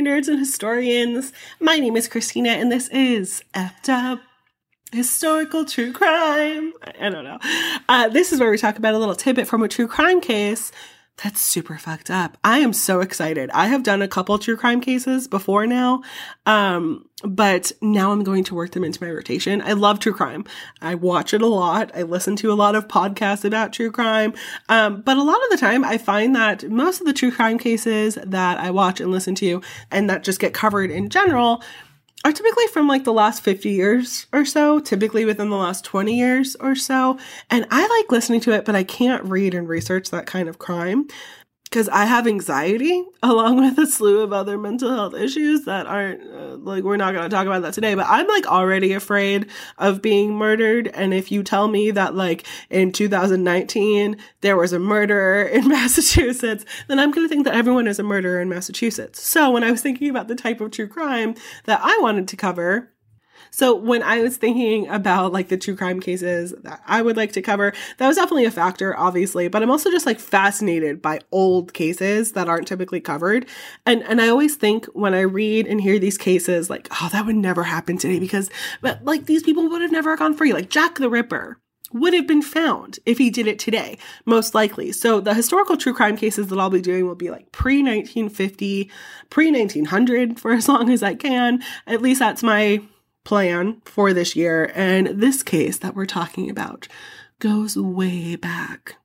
Nerds and historians. My name is Krystina, and this is Effed Up Historical True Crime. I don't know. Uh, this is where we talk about a little tidbit from a true crime case that's super fucked up. I am so excited. I have done a couple true crime cases before now, um, but now I'm going to work them into my rotation. I love true crime. I watch it a lot. I listen to a lot of podcasts about true crime. Um, but a lot of the time, I find that most of the true crime cases that I watch and listen to and that just get covered in general are typically from like the last 50 years or so, typically within the last 20 years or so. And I like listening to it, but I can't read and research that kind of crime because I have anxiety along with a slew of other mental health issues that aren't uh, like we're not going to talk about that today but I'm like already afraid of being murdered and if you tell me that like in 2019 there was a murderer in Massachusetts then I'm going to think that everyone is a murderer in Massachusetts. So when I was thinking about the type of true crime that I wanted to cover so when I was thinking about like the true crime cases that I would like to cover, that was definitely a factor, obviously, but I'm also just like fascinated by old cases that aren't typically covered. And and I always think when I read and hear these cases, like, oh, that would never happen today because but like these people would have never gone free. Like Jack the Ripper would have been found if he did it today, most likely. So the historical true crime cases that I'll be doing will be like pre 1950, pre 1900 for as long as I can. At least that's my plan for this year. And this case that we're talking about goes way back.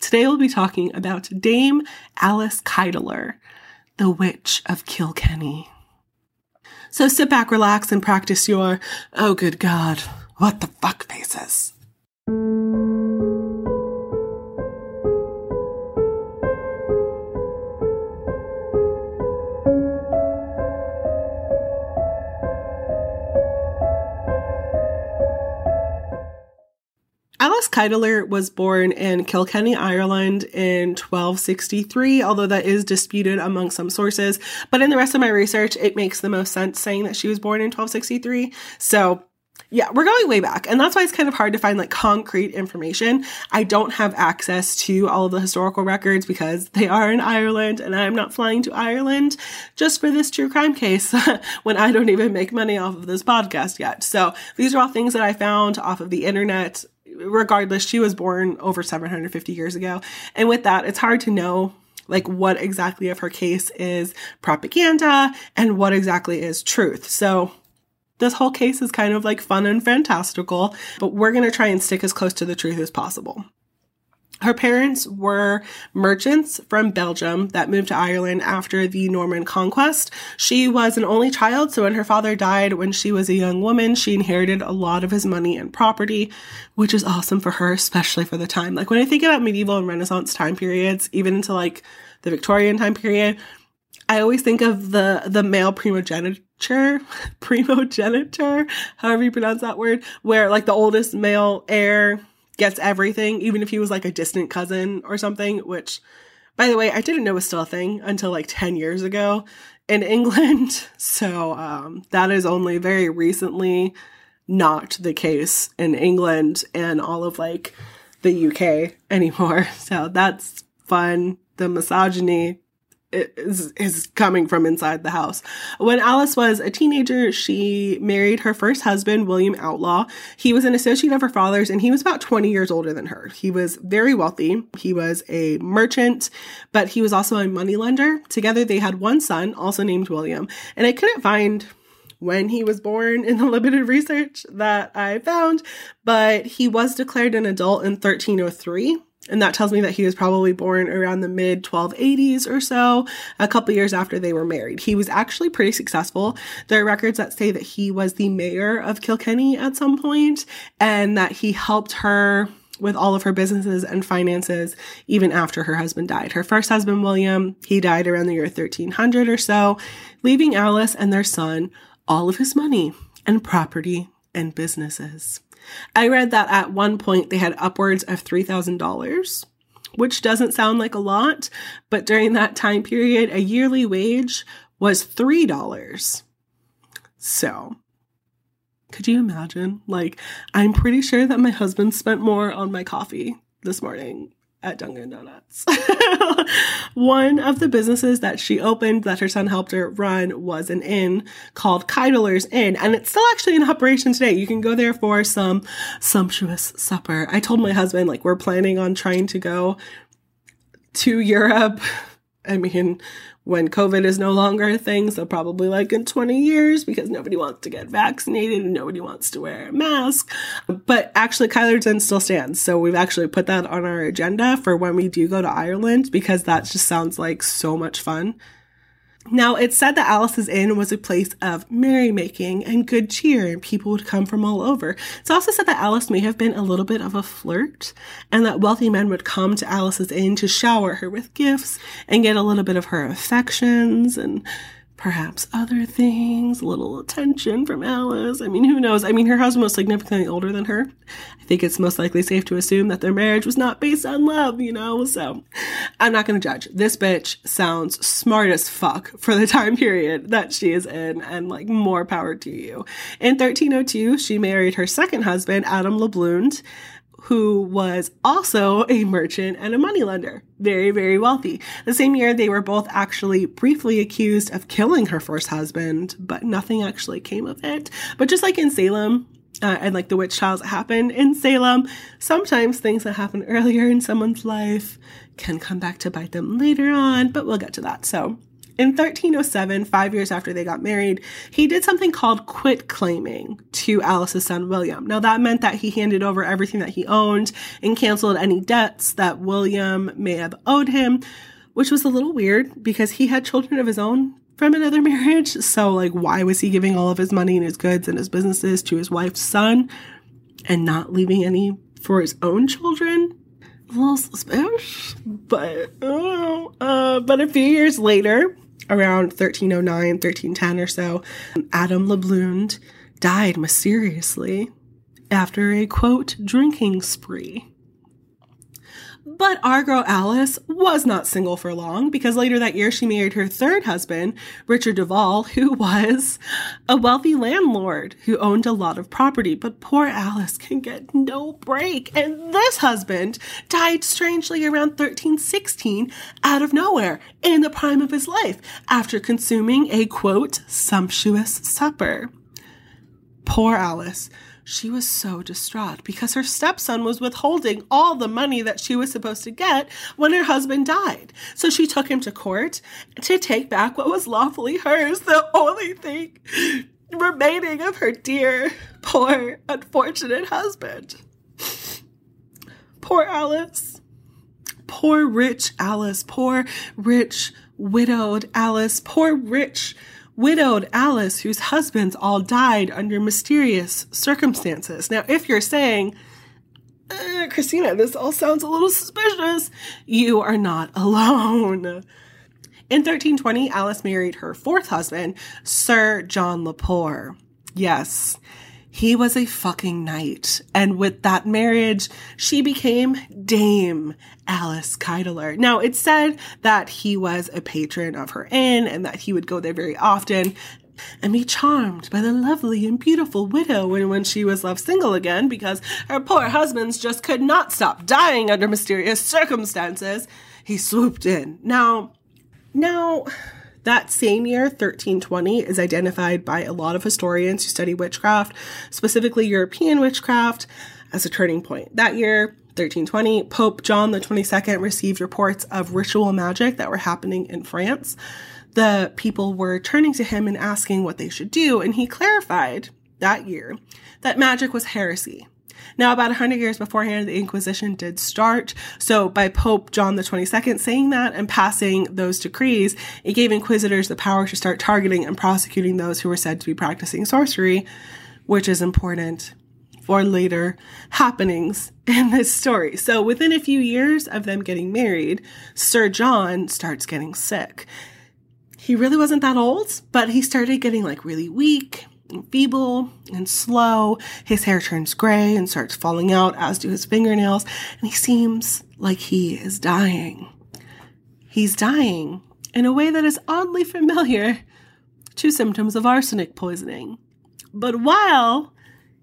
Today we'll be talking about Dame Alice Kyteler, the Witch of Kilkenny. So sit back, relax, and practice your, oh good God, what the fuck faces. Alice Kyteler was born in Kilkenny, Ireland in 1263, although that is disputed among some sources. But in the rest of my research, it makes the most sense saying that she was born in 1263. So yeah, we're going way back. And that's why it's kind of hard to find like concrete information. I don't have access to all of the historical records because they are in Ireland and I'm not flying to Ireland just for this true crime case when I don't even make money off of this podcast yet. So these are all things that I found off of the internet regardless, she was born over 750 years ago. And with that, it's hard to know like what exactly of her case is propaganda and what exactly is truth. So this whole case is kind of like fun and fantastical, but we're going to try and stick as close to the truth as possible. Her parents were merchants from Belgium that moved to Ireland after the Norman conquest. She was an only child, so when her father died when she was a young woman, she inherited a lot of his money and property, which is awesome for her, especially for the time. Like when I think about medieval and Renaissance time periods, even into like the Victorian time period, I always think of the the male primogeniture, primogeniture, however you pronounce that word, where like the oldest male heir gets everything, even if he was like a distant cousin or something, which, by the way, I didn't know was still a thing until like 10 years ago in England. So um, that is only very recently not the case in England and all of like the UK anymore. So that's fun. The misogyny is, is coming from inside the house. When Alice was a teenager, she married her first husband, William Outlaw. He was an associate of her father's and he was about 20 years older than her. He was very wealthy. He was a merchant, but he was also a moneylender. Together they had one son, also named William. And I couldn't find when he was born in the limited research that I found, but he was declared an adult in 1303 and that tells me that he was probably born around the mid 1280s or so, a couple years after they were married. He was actually pretty successful. There are records that say that he was the mayor of Kilkenny at some point and that he helped her with all of her businesses and finances even after her husband died. Her first husband, William, he died around the year 1300 or so, leaving Alice and their son all of his money and property and businesses. I read that at one point they had upwards of $3,000, which doesn't sound like a lot, but during that time period, a yearly wage was $3. So, could you imagine? Like, I'm pretty sure that my husband spent more on my coffee this morning at Dunkin' Donuts. One of the businesses that she opened that her son helped her run was an inn called Kyteler's Inn, and it's still actually in operation today. You can go there for some sumptuous supper. I told my husband, like, we're planning on trying to go to Europe. I mean, when COVID is no longer a thing, so probably like in 20 years because nobody wants to get vaccinated and nobody wants to wear a mask. But actually, Inn still stands. So we've actually put that on our agenda for when we do go to Ireland because that just sounds like so much fun. Now, it's said that Alice's Inn was a place of merrymaking and good cheer, and people would come from all over. It's also said that Alice may have been a little bit of a flirt, and that wealthy men would come to Alice's Inn to shower her with gifts and get a little bit of her affections and perhaps other things, a little attention from Alice. I mean, who knows? I mean, her husband was significantly older than her. I think it's most likely safe to assume that their marriage was not based on love, you know? So I'm not going to judge. This bitch sounds smart as fuck for the time period that she is in, and like more power to you. In 1302, she married her second husband, Adam le Blund who was also a merchant and a moneylender. Very, very wealthy. The same year, they were both actually briefly accused of killing her first husband, but nothing actually came of it. But just like in Salem, uh, and like the witch trials that happened in Salem, sometimes things that happen earlier in someone's life can come back to bite them later on, but we'll get to that. So, in 1307, five years after they got married, he did something called quit claiming to Alice's son William. Now, that meant that he handed over everything that he owned and canceled any debts that William may have owed him, which was a little weird because he had children of his own from another marriage. So, like, why was he giving all of his money and his goods and his businesses to his wife's son and not leaving any for his own children? A little suspicious, but oh, uh, but a few years later, around 1309, 1310 or so, Adam le Blund died mysteriously after a quote drinking spree. But our girl Alice was not single for long because later that year she married her third husband, Richard Duval, who was a wealthy landlord who owned a lot of property. But poor Alice can get no break. And this husband died strangely around 1316 out of nowhere in the prime of his life after consuming a quote, sumptuous supper. Poor Alice she was so distraught because her stepson was withholding all the money that she was supposed to get when her husband died. So she took him to court to take back what was lawfully hers, the only thing remaining of her dear, poor, unfortunate husband. Poor Alice. Poor rich Alice. Poor rich widowed Alice. Poor rich widowed Alice, whose husbands all died under mysterious circumstances. Now, if you're saying, uh, Krystina, this all sounds a little suspicious, you are not alone. In 1320, Alice married her fourth husband, Sir John le Poer. Yes, he was a fucking knight. And with that marriage, she became Dame Alice Kyteler. Now, it's said that he was a patron of her inn and that he would go there very often and be charmed by the lovely and beautiful widow when, when she was left single again because her poor husbands just could not stop dying under mysterious circumstances. He swooped in. Now, now, that same year, 1320, is identified by a lot of historians who study witchcraft, specifically European witchcraft, as a turning point. That year, 1320, Pope John the 22nd received reports of ritual magic that were happening in France. The people were turning to him and asking what they should do, and he clarified that year that magic was heresy now, about 100 years beforehand, the Inquisition did start. So, by Pope John 22nd saying that and passing those decrees, it gave inquisitors the power to start targeting and prosecuting those who were said to be practicing sorcery, which is important for later happenings in this story. So, within a few years of them getting married, Sir John starts getting sick. He really wasn't that old, but he started getting like really weak feeble and slow. His hair turns gray and starts falling out, as do his fingernails, and he seems like he is dying. He's dying in a way that is oddly familiar to symptoms of arsenic poisoning. But while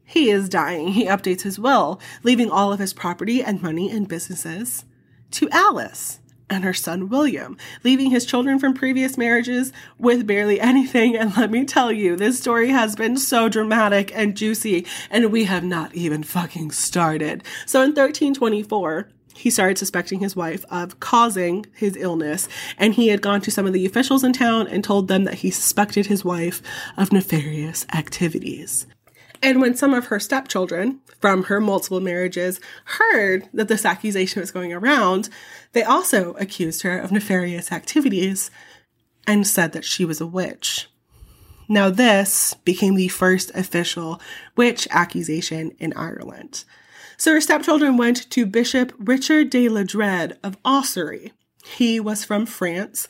he is dying, he updates his will, leaving all of his property and money and businesses to Alice and her son William, leaving his children from previous marriages with barely anything. And let me tell you, this story has been so dramatic and juicy, and we have not even fucking started. So in 1324, he started suspecting his wife of causing his illness, and he had gone to some of the officials in town and told them that he suspected his wife of nefarious activities. And when some of her stepchildren from her multiple marriages heard that this accusation was going around, they also accused her of nefarious activities and said that she was a witch. Now, this became the first official witch accusation in Ireland. So her stepchildren went to Bishop Richard de Ledrede of Ossory. He was from France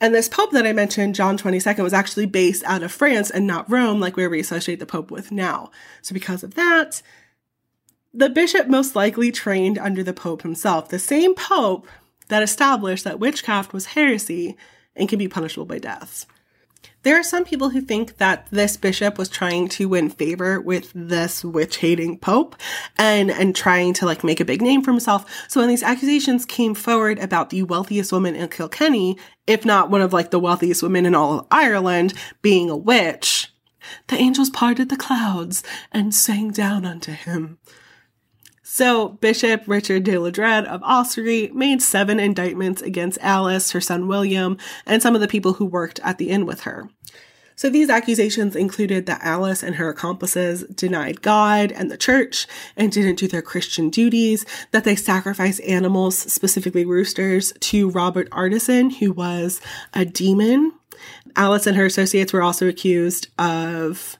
and this Pope that I mentioned, John 22nd, was actually based out of France and not Rome, like where we associate the Pope with now. So, because of that, the bishop most likely trained under the Pope himself, the same Pope that established that witchcraft was heresy and can be punishable by death. There are some people who think that this bishop was trying to win favor with this witch hating pope and, and trying to like make a big name for himself. So when these accusations came forward about the wealthiest woman in Kilkenny, if not one of like the wealthiest women in all of Ireland being a witch, the angels parted the clouds and sang down unto him. So, Bishop Richard de Ledrede of Ossory made seven indictments against Alice, her son William, and some of the people who worked at the inn with her. So these accusations included that Alice and her accomplices denied God and the church and didn't do their Christian duties, that they sacrificed animals, specifically roosters, to Robert Artisson, who was a demon. Alice and her associates were also accused of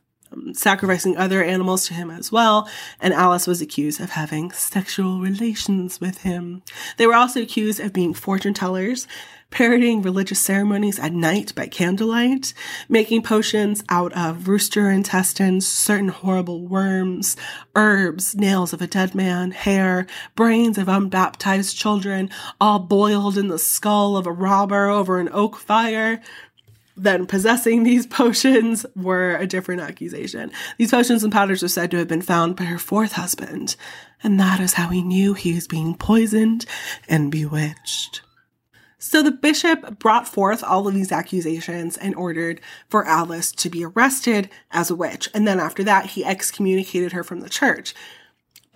sacrificing other animals to him as well, and Alice was accused of having sexual relations with him. They were also accused of being fortune tellers, parodying religious ceremonies at night by candlelight, making potions out of rooster intestines, certain horrible worms, herbs, nails of a dead man, hair, brains of unbaptized children, all boiled in the skull of a robber over an oak fire, then possessing these potions were a different accusation. These potions and powders are said to have been found by her fourth husband, and that is how he knew he was being poisoned and bewitched. So the bishop brought forth all of these accusations and ordered for Alice to be arrested as a witch. And then after that, he excommunicated her from the church.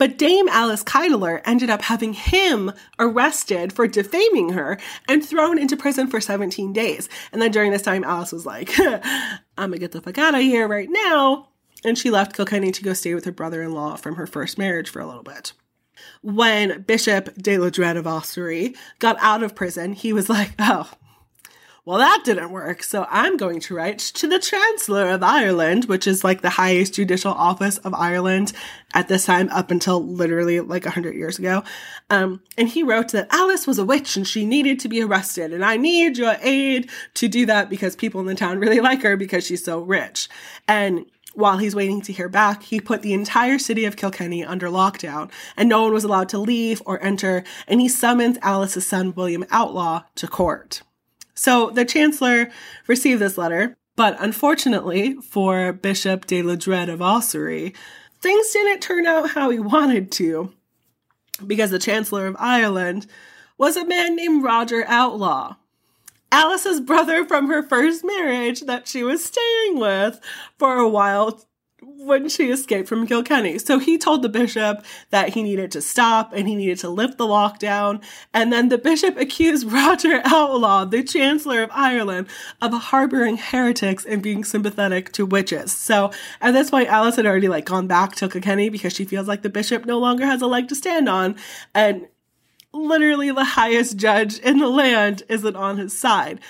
But Dame Alice Kyteler ended up having him arrested for defaming her and thrown into prison for 17 days. And then during this time, Alice was like, I'm gonna get the fuck out of here right now. And she left Kilkenny to go stay with her brother in law from her first marriage for a little bit. When Bishop de Ledrede of Ossory got out of prison, he was like, oh, well, that didn't work. So I'm going to write to the Chancellor of Ireland, which is like the highest judicial office of Ireland at this time, up until literally like 100 years ago. Um, and he wrote that Alice was a witch and she needed to be arrested. And I need your aid to do that because people in the town really like her because she's so rich. And while he's waiting to hear back, he put the entire city of Kilkenny under lockdown, and no one was allowed to leave or enter, and he summons Alice's son, William Outlaw, to court. So the chancellor received this letter, but unfortunately for Bishop de Ledrede of Ossory, things didn't turn out how he wanted to, because the chancellor of Ireland was a man named Roger Outlaw. Alice's brother from her first marriage that she was staying with for a while when she escaped from Kilkenny. So he told the bishop that he needed to stop and he needed to lift the lockdown. And then the bishop accused Roger Outlaw, the Chancellor of Ireland, of harboring heretics and being sympathetic to witches. So at this point, Alice had already like gone back to Kilkenny because she feels like the bishop no longer has a leg to stand on. And literally the highest judge in the land isn't on his side.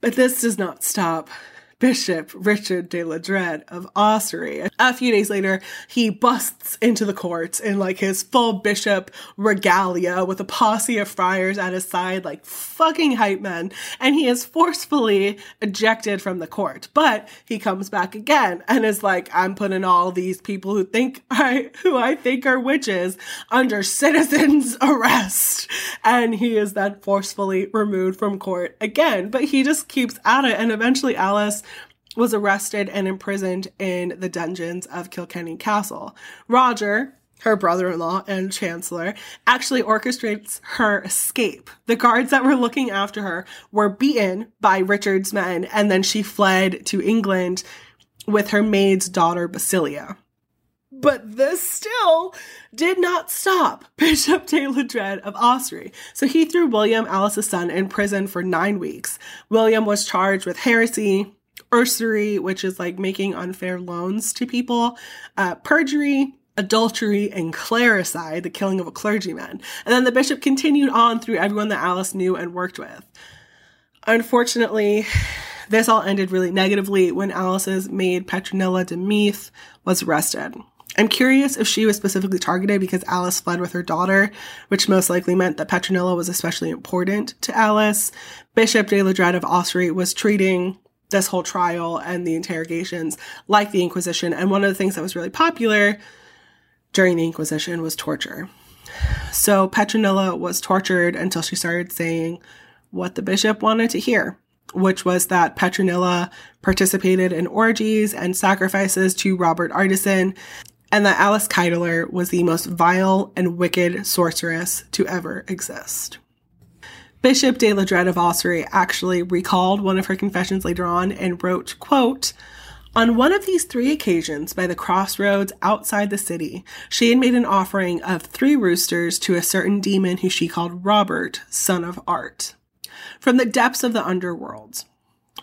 But this does not stop Bishop Richard de Ledrede of Ossory. A few days later, he busts into the court in like his full bishop regalia with a posse of friars at his side, like fucking hype men, and he is forcefully ejected from the court. But he comes back again and is like, I'm putting all these people who think I who I think are witches under citizens arrest. And he is then forcefully removed from court again. But he just keeps at it, and eventually Alice was arrested and imprisoned in the dungeons of Kilkenny Castle. Roger, her brother in law and chancellor, actually orchestrates her escape. The guards that were looking after her were beaten by Richard's men, and then she fled to England with her maid's daughter, Basilia. But this still did not stop Bishop Ledrede of Ossory. So he threw William, Alice's son, in prison for nine weeks. William was charged with heresy, usury, which is like making unfair loans to people, uh, perjury, adultery, and clericide, the killing of a clergyman. And then the bishop continued on through everyone that Alice knew and worked with. Unfortunately, this all ended really negatively when Alice's maid Petronilla de was arrested. I'm curious if she was specifically targeted because Alice fled with her daughter, which most likely meant that Petronilla was especially important to Alice. Bishop de Ledrede of Ossory was treating this whole trial and the interrogations like the Inquisition. And one of the things that was really popular during the Inquisition was torture. So Petronilla was tortured until she started saying what the bishop wanted to hear which was that Petronilla participated in orgies and sacrifices to Robert Artisson, and that Alice Kyteler was the most vile and wicked sorceress to ever exist. Bishop de Ledrede of Ossory actually recalled one of her confessions later on and wrote, quote, on one of these three occasions, by the crossroads outside the city, she had made an offering of three roosters to a certain demon who she called Robert, son of Art from the depths of the underworld.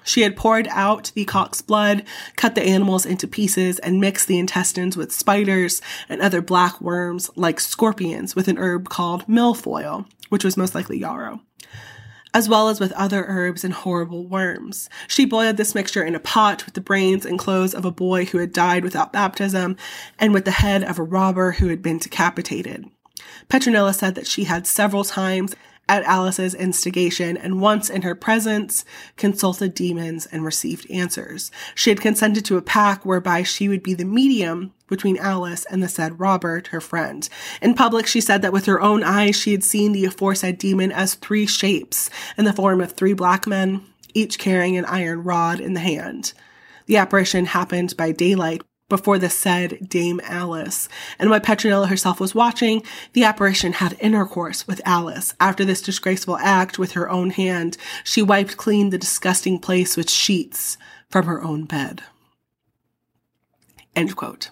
She had poured out the cock's blood, cut the animals into pieces, and mixed the intestines with spiders and other black worms like scorpions with an herb called milfoil, which was most likely yarrow, as well as with other herbs and horrible worms. She boiled this mixture in a pot with the brains and clothes of a boy who had died without baptism and with the head of a robber who had been decapitated. Petronilla said that she had several times at Alice's instigation and once in her presence consulted demons and received answers. She had consented to a pact whereby she would be the medium between Alice and the said Robert, her friend. In public, she said that with her own eyes, she had seen the aforesaid demon as three shapes in the form of three black men, each carrying an iron rod in the hand. The apparition happened by daylight before the said Dame Alice. And while Petronilla herself was watching, the apparition had intercourse with Alice. After this disgraceful act with her own hand, she wiped clean the disgusting place with sheets from her own bed. End quote.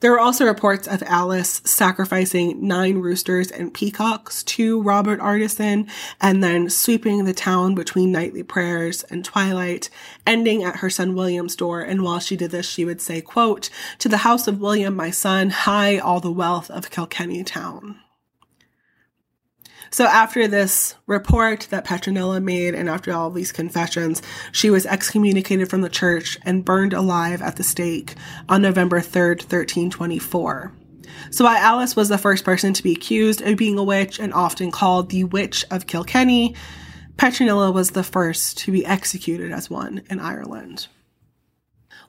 There are also reports of Alice sacrificing nine roosters and peacocks to Robert Artisson and then sweeping the town between nightly prayers and twilight, ending at her son William's door. And while she did this, she would say, quote, To the house of William, my son, high all the wealth of Kilkenny town. So after this report that Petronilla made and after all these confessions, she was excommunicated from the church and burned alive at the stake on November 3rd, 1324. So while Alice was the first person to be accused of being a witch and often called the Witch of Kilkenny, Petronilla was the first to be executed as one in Ireland.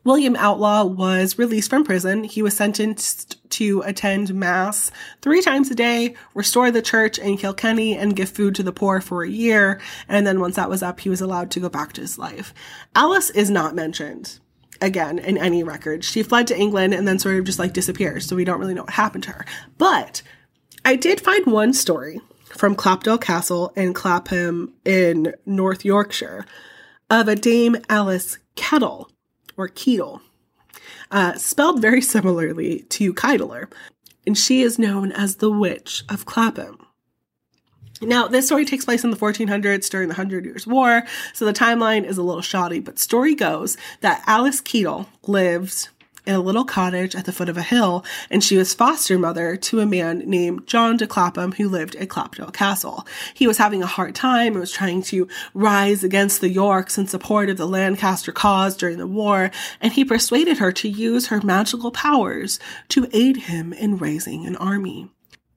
William Outlaw was released from prison. He was sentenced to attend Mass three times a day, restore the church in Kilkenny, and give food to the poor for a year. And then once that was up, he was allowed to go back to his life. Alice is not mentioned again in any record. She fled to England and then sort of just like disappears, so we don't really know what happened to her. But I did find one story from Clapdale Castle in Clapham in North Yorkshire of a Dame Alice Kettle or Keetle, uh, spelled very similarly to Kyteler, and she is known as the Witch of Clapham. Now, this story takes place in the 1400s during the Hundred Years' War, so the timeline is a little shoddy, but story goes that Alice Keetle lives in a little cottage at the foot of a hill, and she was foster mother to a man named John de Clapham who lived at Clapdale Castle. He was having a hard time and was trying to rise against the Yorks in support of the Lancaster cause during the war, and he persuaded her to use her magical powers to aid him in raising an army.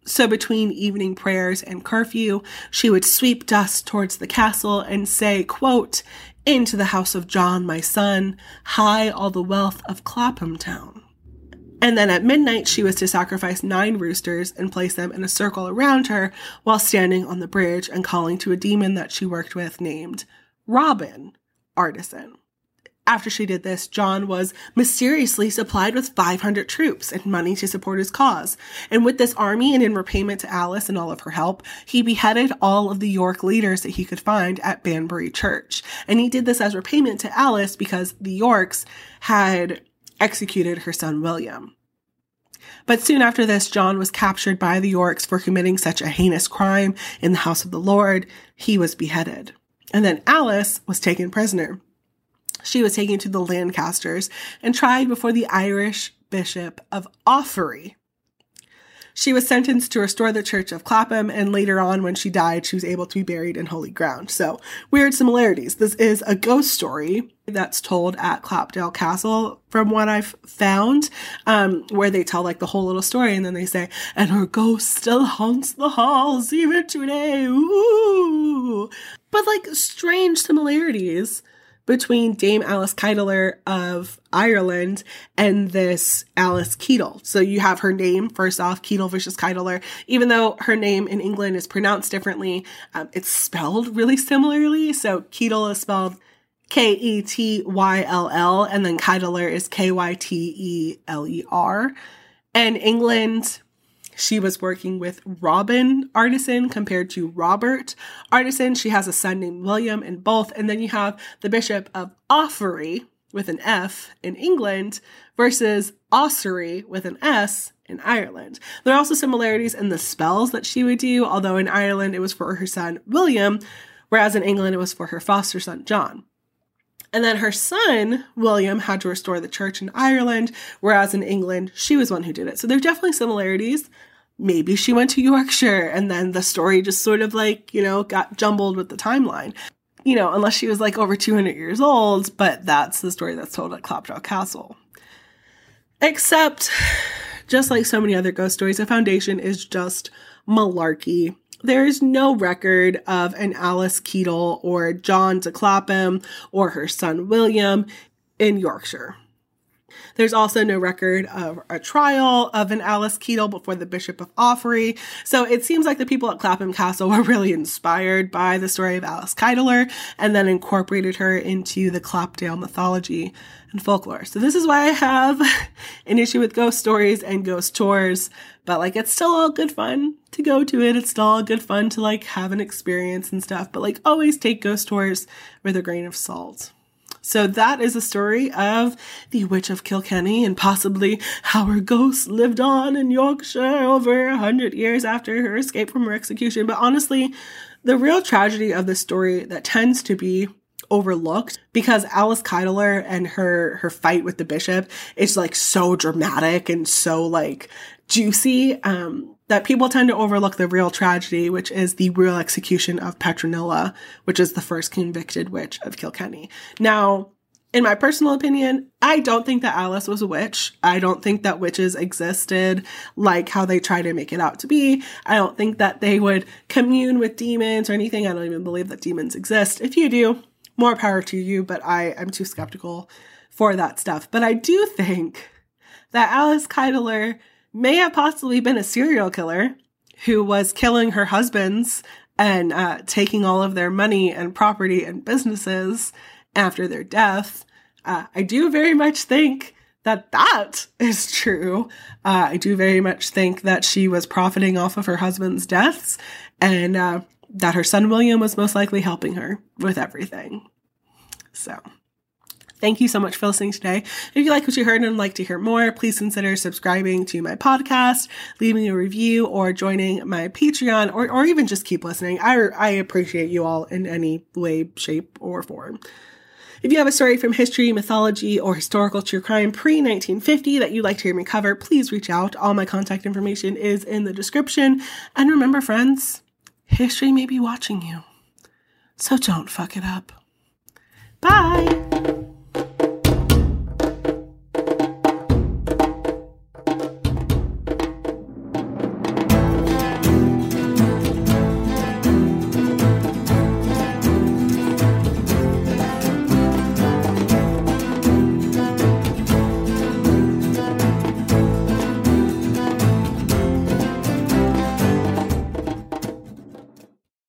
So between evening prayers and curfew, she would sweep dust towards the castle and say, quote, into the house of John, my son, high all the wealth of Clapham town. And then at midnight, she was to sacrifice nine roosters and place them in a circle around her while standing on the bridge and calling to a demon that she worked with named Robin Artisson. After she did this, John was mysteriously supplied with 500 troops and money to support his cause. And with this army and in repayment to Alice and all of her help, he beheaded all of the York leaders that he could find at Banbury Church. And he did this as repayment to Alice because the Yorks had executed her son William. But soon after this, John was captured by the Yorks for committing such a heinous crime in the house of the Lord. He was beheaded. And then Alice was taken prisoner she was taken to the Lancasters and tried before the Irish Bishop of Offaly. She was sentenced to restore the Church of Clapham, and later on, when she died, she was able to be buried in holy ground. So, weird similarities. This is a ghost story that's told at Clapdale Castle, from what I've found, um, where they tell like the whole little story, and then they say, "And her ghost still haunts the halls even today." Ooh, but like strange similarities between Dame Alice Kyteler of Ireland and this Alice Keetle. So you have her name, first off, Keetle versus Kyteler. Even though her name in England is pronounced differently, um, it's spelled really similarly. So Keetle is spelled K E T Y L L, and then Kyteler is K Y T E L E R. And England she was working with Robin Artisson compared to Robert Artisson. She has a son named William in both. And then you have the Bishop of Offaly with an F in England versus Ossory with an S in Ireland. There are also similarities in the spells that she would do, although in Ireland it was for her son William, whereas in England it was for her foster son John. And then her son, William, had to restore the church in Ireland, whereas in England, she was one who did it. So there are definitely similarities. Maybe she went to Yorkshire and then the story just sort of like, you know, got jumbled with the timeline. You know, unless she was like over 200 years old, but that's the story that's told at Clapdale Castle. Except, just like so many other ghost stories, the foundation is just malarkey there is no record of an Alice Keetle or John de Clapham or her son William in Yorkshire. There's also no record of a trial of an Alice Keetle before the Bishop of Offaly. So it seems like the people at Clapham Castle were really inspired by the story of Alice Kyteler and then incorporated her into the Clapdale mythology and folklore. So this is why I have an issue with ghost stories and ghost tours, but like it's still all good fun to go to it. It's still all good fun to like have an experience and stuff, but like always take ghost tours with a grain of salt. So that is the story of the Witch of Kilkenny and possibly how her ghost lived on in Yorkshire over a hundred years after her escape from her execution. But honestly, the real tragedy of this story that tends to be overlooked because Alice Kyteler and her her fight with the bishop is like so dramatic and so like juicy um that people tend to overlook the real tragedy, which is the real execution of Petronilla, which is the first convicted witch of Kilkenny. Now, in my personal opinion, I don't think that Alice was a witch. I don't think that witches existed like how they try to make it out to be. I don't think that they would commune with demons or anything. I don't even believe that demons exist. If you do, more power to you, but I am too skeptical for that stuff. But I do think that Alice Kyteler may have possibly been a serial killer who was killing her husbands and uh, taking all of their money and property and businesses after their death. Uh, I do very much think that that is true. Uh, I do very much think that she was profiting off of her husband's deaths and uh, that her son William was most likely helping her with everything. So. Thank you so much for listening today. If you like what you heard and would like to hear more, please consider subscribing to my podcast, leaving a review, or joining my Patreon, or, or even just keep listening. I, I appreciate you all in any way, shape, or form. If you have a story from history, mythology, or historical true crime pre 1950 that you'd like to hear me cover, please reach out. All my contact information is in the description. And remember, friends, history may be watching you. So don't fuck it up. Bye.